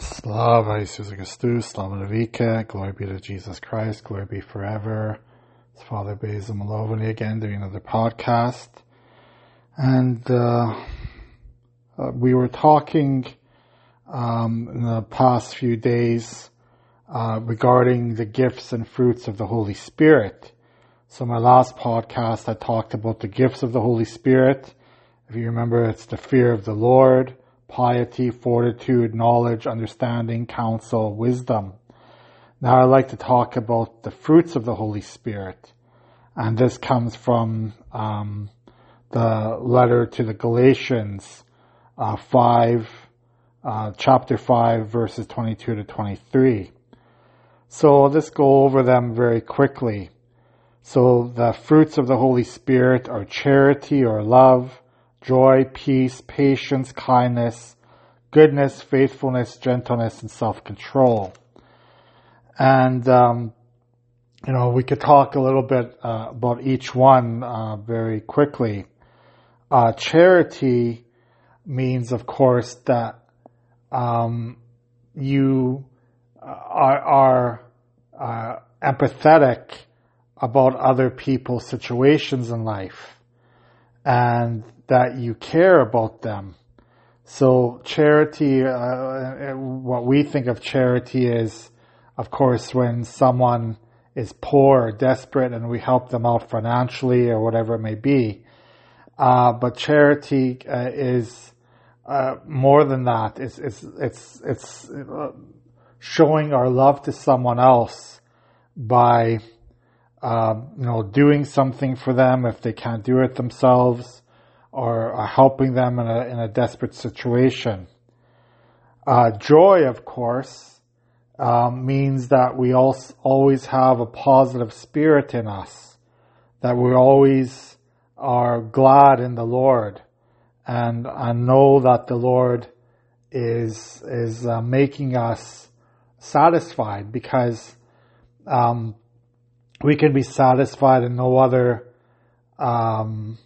Slava Jesus Christus, Slava Navika, glory be to Jesus Christ, glory be forever. It's Father Basil Malovany again doing another podcast. And uh, uh, we were talking um, in the past few days uh, regarding the gifts and fruits of the Holy Spirit. So my last podcast, I talked about the gifts of the Holy Spirit. If you remember, it's the fear of the Lord, piety, fortitude, knowledge, understanding, counsel, wisdom. Now I'd like to talk about the fruits of the Holy Spirit. And this comes from um, the letter to the Galatians uh, 5, uh, chapter 5, verses 22 to 23. So I'll just go over them very quickly. So the fruits of the Holy Spirit are charity or love, joy, peace, patience, kindness, goodness, faithfulness, gentleness, and self-control. And, um, you know, we could talk a little bit uh, about each one uh, very quickly. Uh, charity means, of course, that um, you are, are uh, empathetic about other people's situations in life and that you care about them. So charity, uh, what we think of charity is, of course, when someone is poor or desperate and we help them out financially or whatever it may be. Uh, but charity uh, is uh, more than that. It's it's it's it's uh, showing our love to someone else by um, you know doing something for them if they can't do it themselves or helping them in a, in a desperate situation. Uh, joy, of course, um, means that we also always have a positive spirit in us, that we always are glad in the Lord, and I know that the Lord is is uh, making us satisfied because um, we can be satisfied in no other um,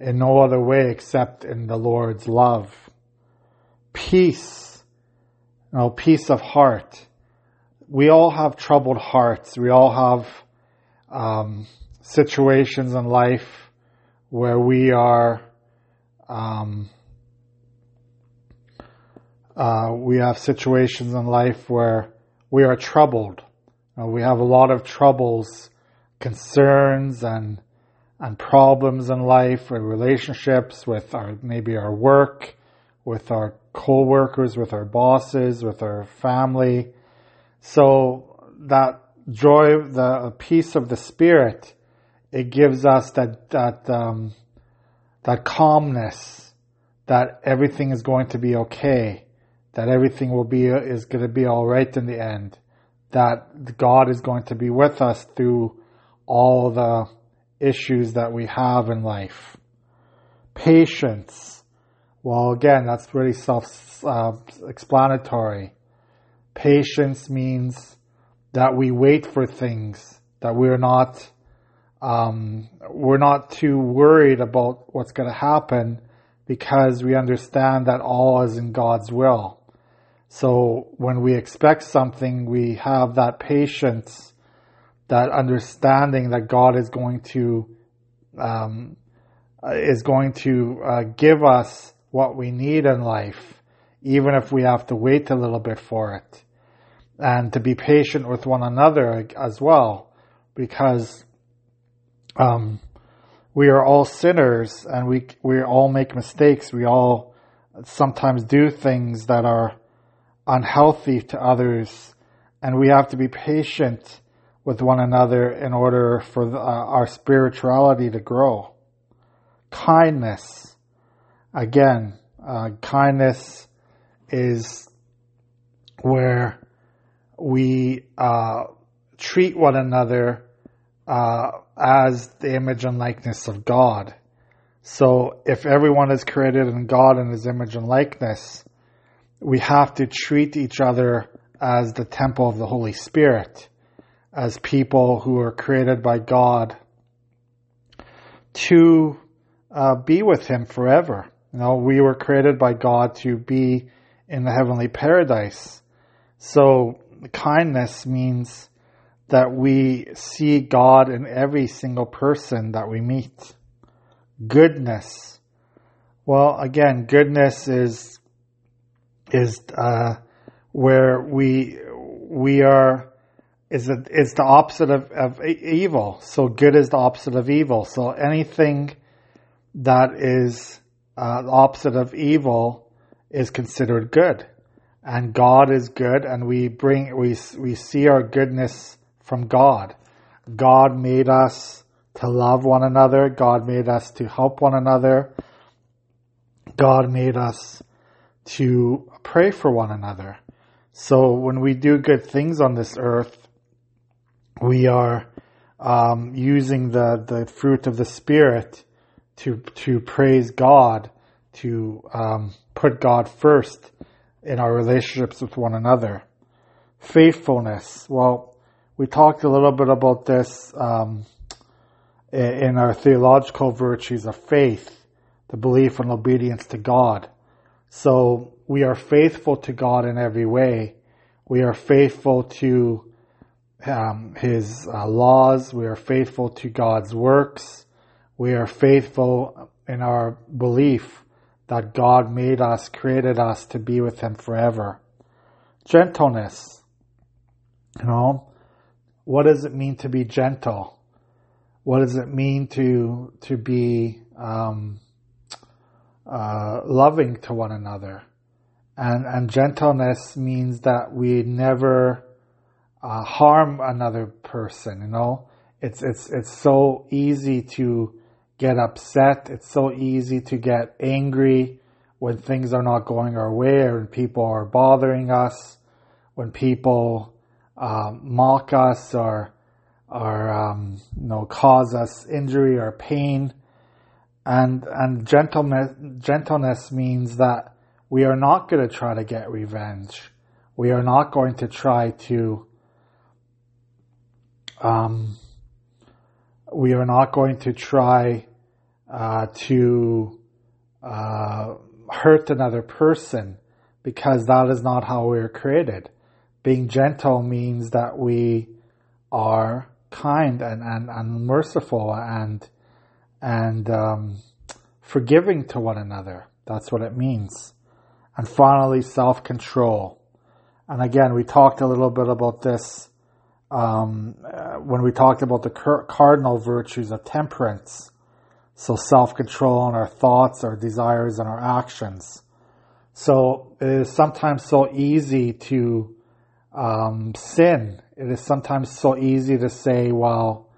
in no other way except in the Lord's love. Peace, you know, peace of heart. We all have troubled hearts. We all have um, situations in life where we are um, uh, we have situations in life where we are troubled. Uh, we have a lot of troubles, concerns, and and problems in life with relationships with our maybe our work, with our co-workers, with our bosses, with our family. So that joy, the peace of the spirit, it gives us that that um, that calmness, that everything is going to be okay, that everything will be is going to be all right in the end, that God is going to be with us through all the issues that we have in life. Patience. Well, again, that's really self-explanatory. Uh, Patience means that we wait for things, that we're not, um, we're not too worried about what's going to happen because we understand that all is in God's will. So when we expect something, we have that patience that understanding that God is going to um, is going to uh, give us what we need in life, even if we have to wait a little bit for it, and to be patient with one another as well, because um, we are all sinners and we we all make mistakes. We all sometimes do things that are unhealthy to others, and we have to be patient with one another in order for the, uh, our spirituality to grow. Kindness. Again, uh, kindness is where we uh, treat one another uh, as the image and likeness of God. So if everyone is created in God in his image and likeness, we have to treat each other as the temple of the Holy Spirit as people who are created by God to uh, be with Him forever. You know, we were created by God to be in the heavenly paradise. So kindness means that we see God in every single person that we meet. Goodness. Well, again, goodness is is uh, where we we are is it is the opposite of, of evil. So good is the opposite of evil. So anything that is uh, the opposite of evil is considered good, and God is good, and we bring we we see our goodness from God. God made us to love one another. God made us to help one another. God made us to pray for one another. So when we do good things on this earth, we are um, using the, the fruit of the Spirit to to praise God, to um, put God first in our relationships with one another. Faithfulness. Well, we talked a little bit about this um, in our theological virtues of faith, the belief and obedience to God. So we are faithful to God in every way. We are faithful to um, His uh, laws. We are faithful to God's works. We are faithful in our belief that God made us, created us to be with Him forever. Gentleness. You know, what does it mean to be gentle? What does it mean to to be um, uh, loving to one another? And and gentleness means that we never uh, harm another person. You know, it's it's it's so easy to get upset. It's so easy to get angry when things are not going our way or when people are bothering us, when people um, mock us or or um, you know cause us injury or pain. And and gentleness gentleness means that we are not going to try to get revenge. We are not going to try to um, we are not going to try uh, to uh, hurt another person because that is not how we are created being gentle means that we are kind and, and, and merciful and and um, forgiving to one another. That's what it means. And finally, self control. And again, we talked a little bit about this um, uh, when we talked about the cardinal virtues of temperance. So self control on our thoughts, our desires, and our actions. So it is sometimes so easy to um, sin. It is sometimes so easy to say, well,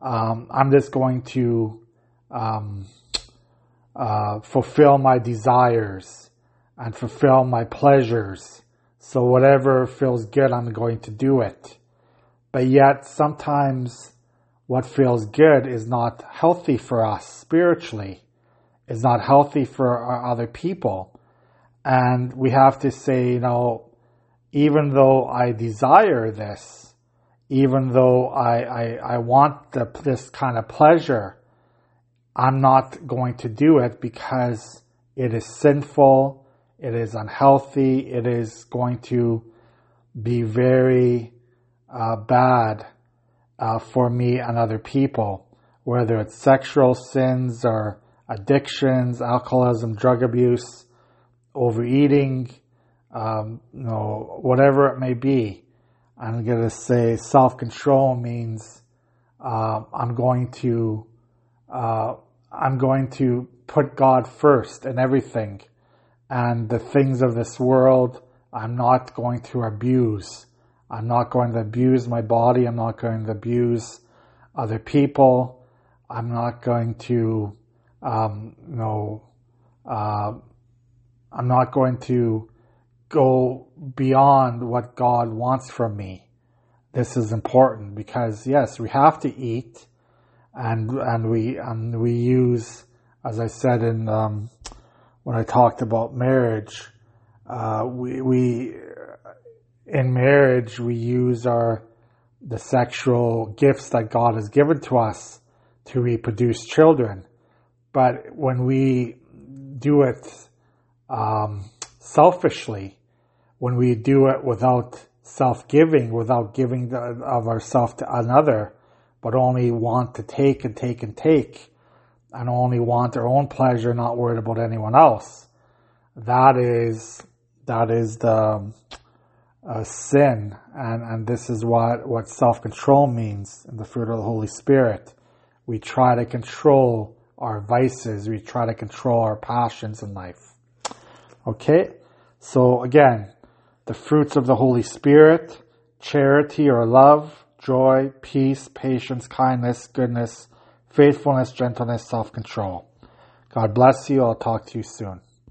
um, I'm just going to um, uh, fulfill my desires and fulfill my pleasures. So whatever feels good, I'm going to do it. But yet sometimes what feels good is not healthy for us spiritually, is not healthy for other people. And we have to say, you know, even though I desire this, even though I, I, I want the, this kind of pleasure, I'm not going to do it because it is sinful, it is unhealthy, it is going to be very uh, bad uh, for me and other people, whether it's sexual sins or addictions, alcoholism, drug abuse, overeating, um, you know, whatever it may be. I'm going to say self control means uh, I'm going to uh, I'm going to put God first in everything, and the things of this world I'm not going to abuse. I'm not going to abuse my body. I'm not going to abuse other people. I'm not going to, um, you know, uh, I'm not going to go beyond what God wants from me. This is important because yes, we have to eat, and and we and we use, as I said in um, when I talked about marriage, uh, we we in marriage we use our the sexual gifts that God has given to us to reproduce children, but when we do it um, selfishly, when we do it without self-giving, without giving the, of ourselves to another, but only want to take and take and take, and only want their own pleasure, not worried about anyone else. That is that is the uh, sin, and and this is what what self-control means in the fruit of the Holy Spirit. We try to control our vices. We try to control our passions in life. Okay, so again, the fruits of the Holy Spirit: charity or love, joy, peace, patience, kindness, goodness, faithfulness, gentleness, self-control. God bless you. I'll talk to you soon.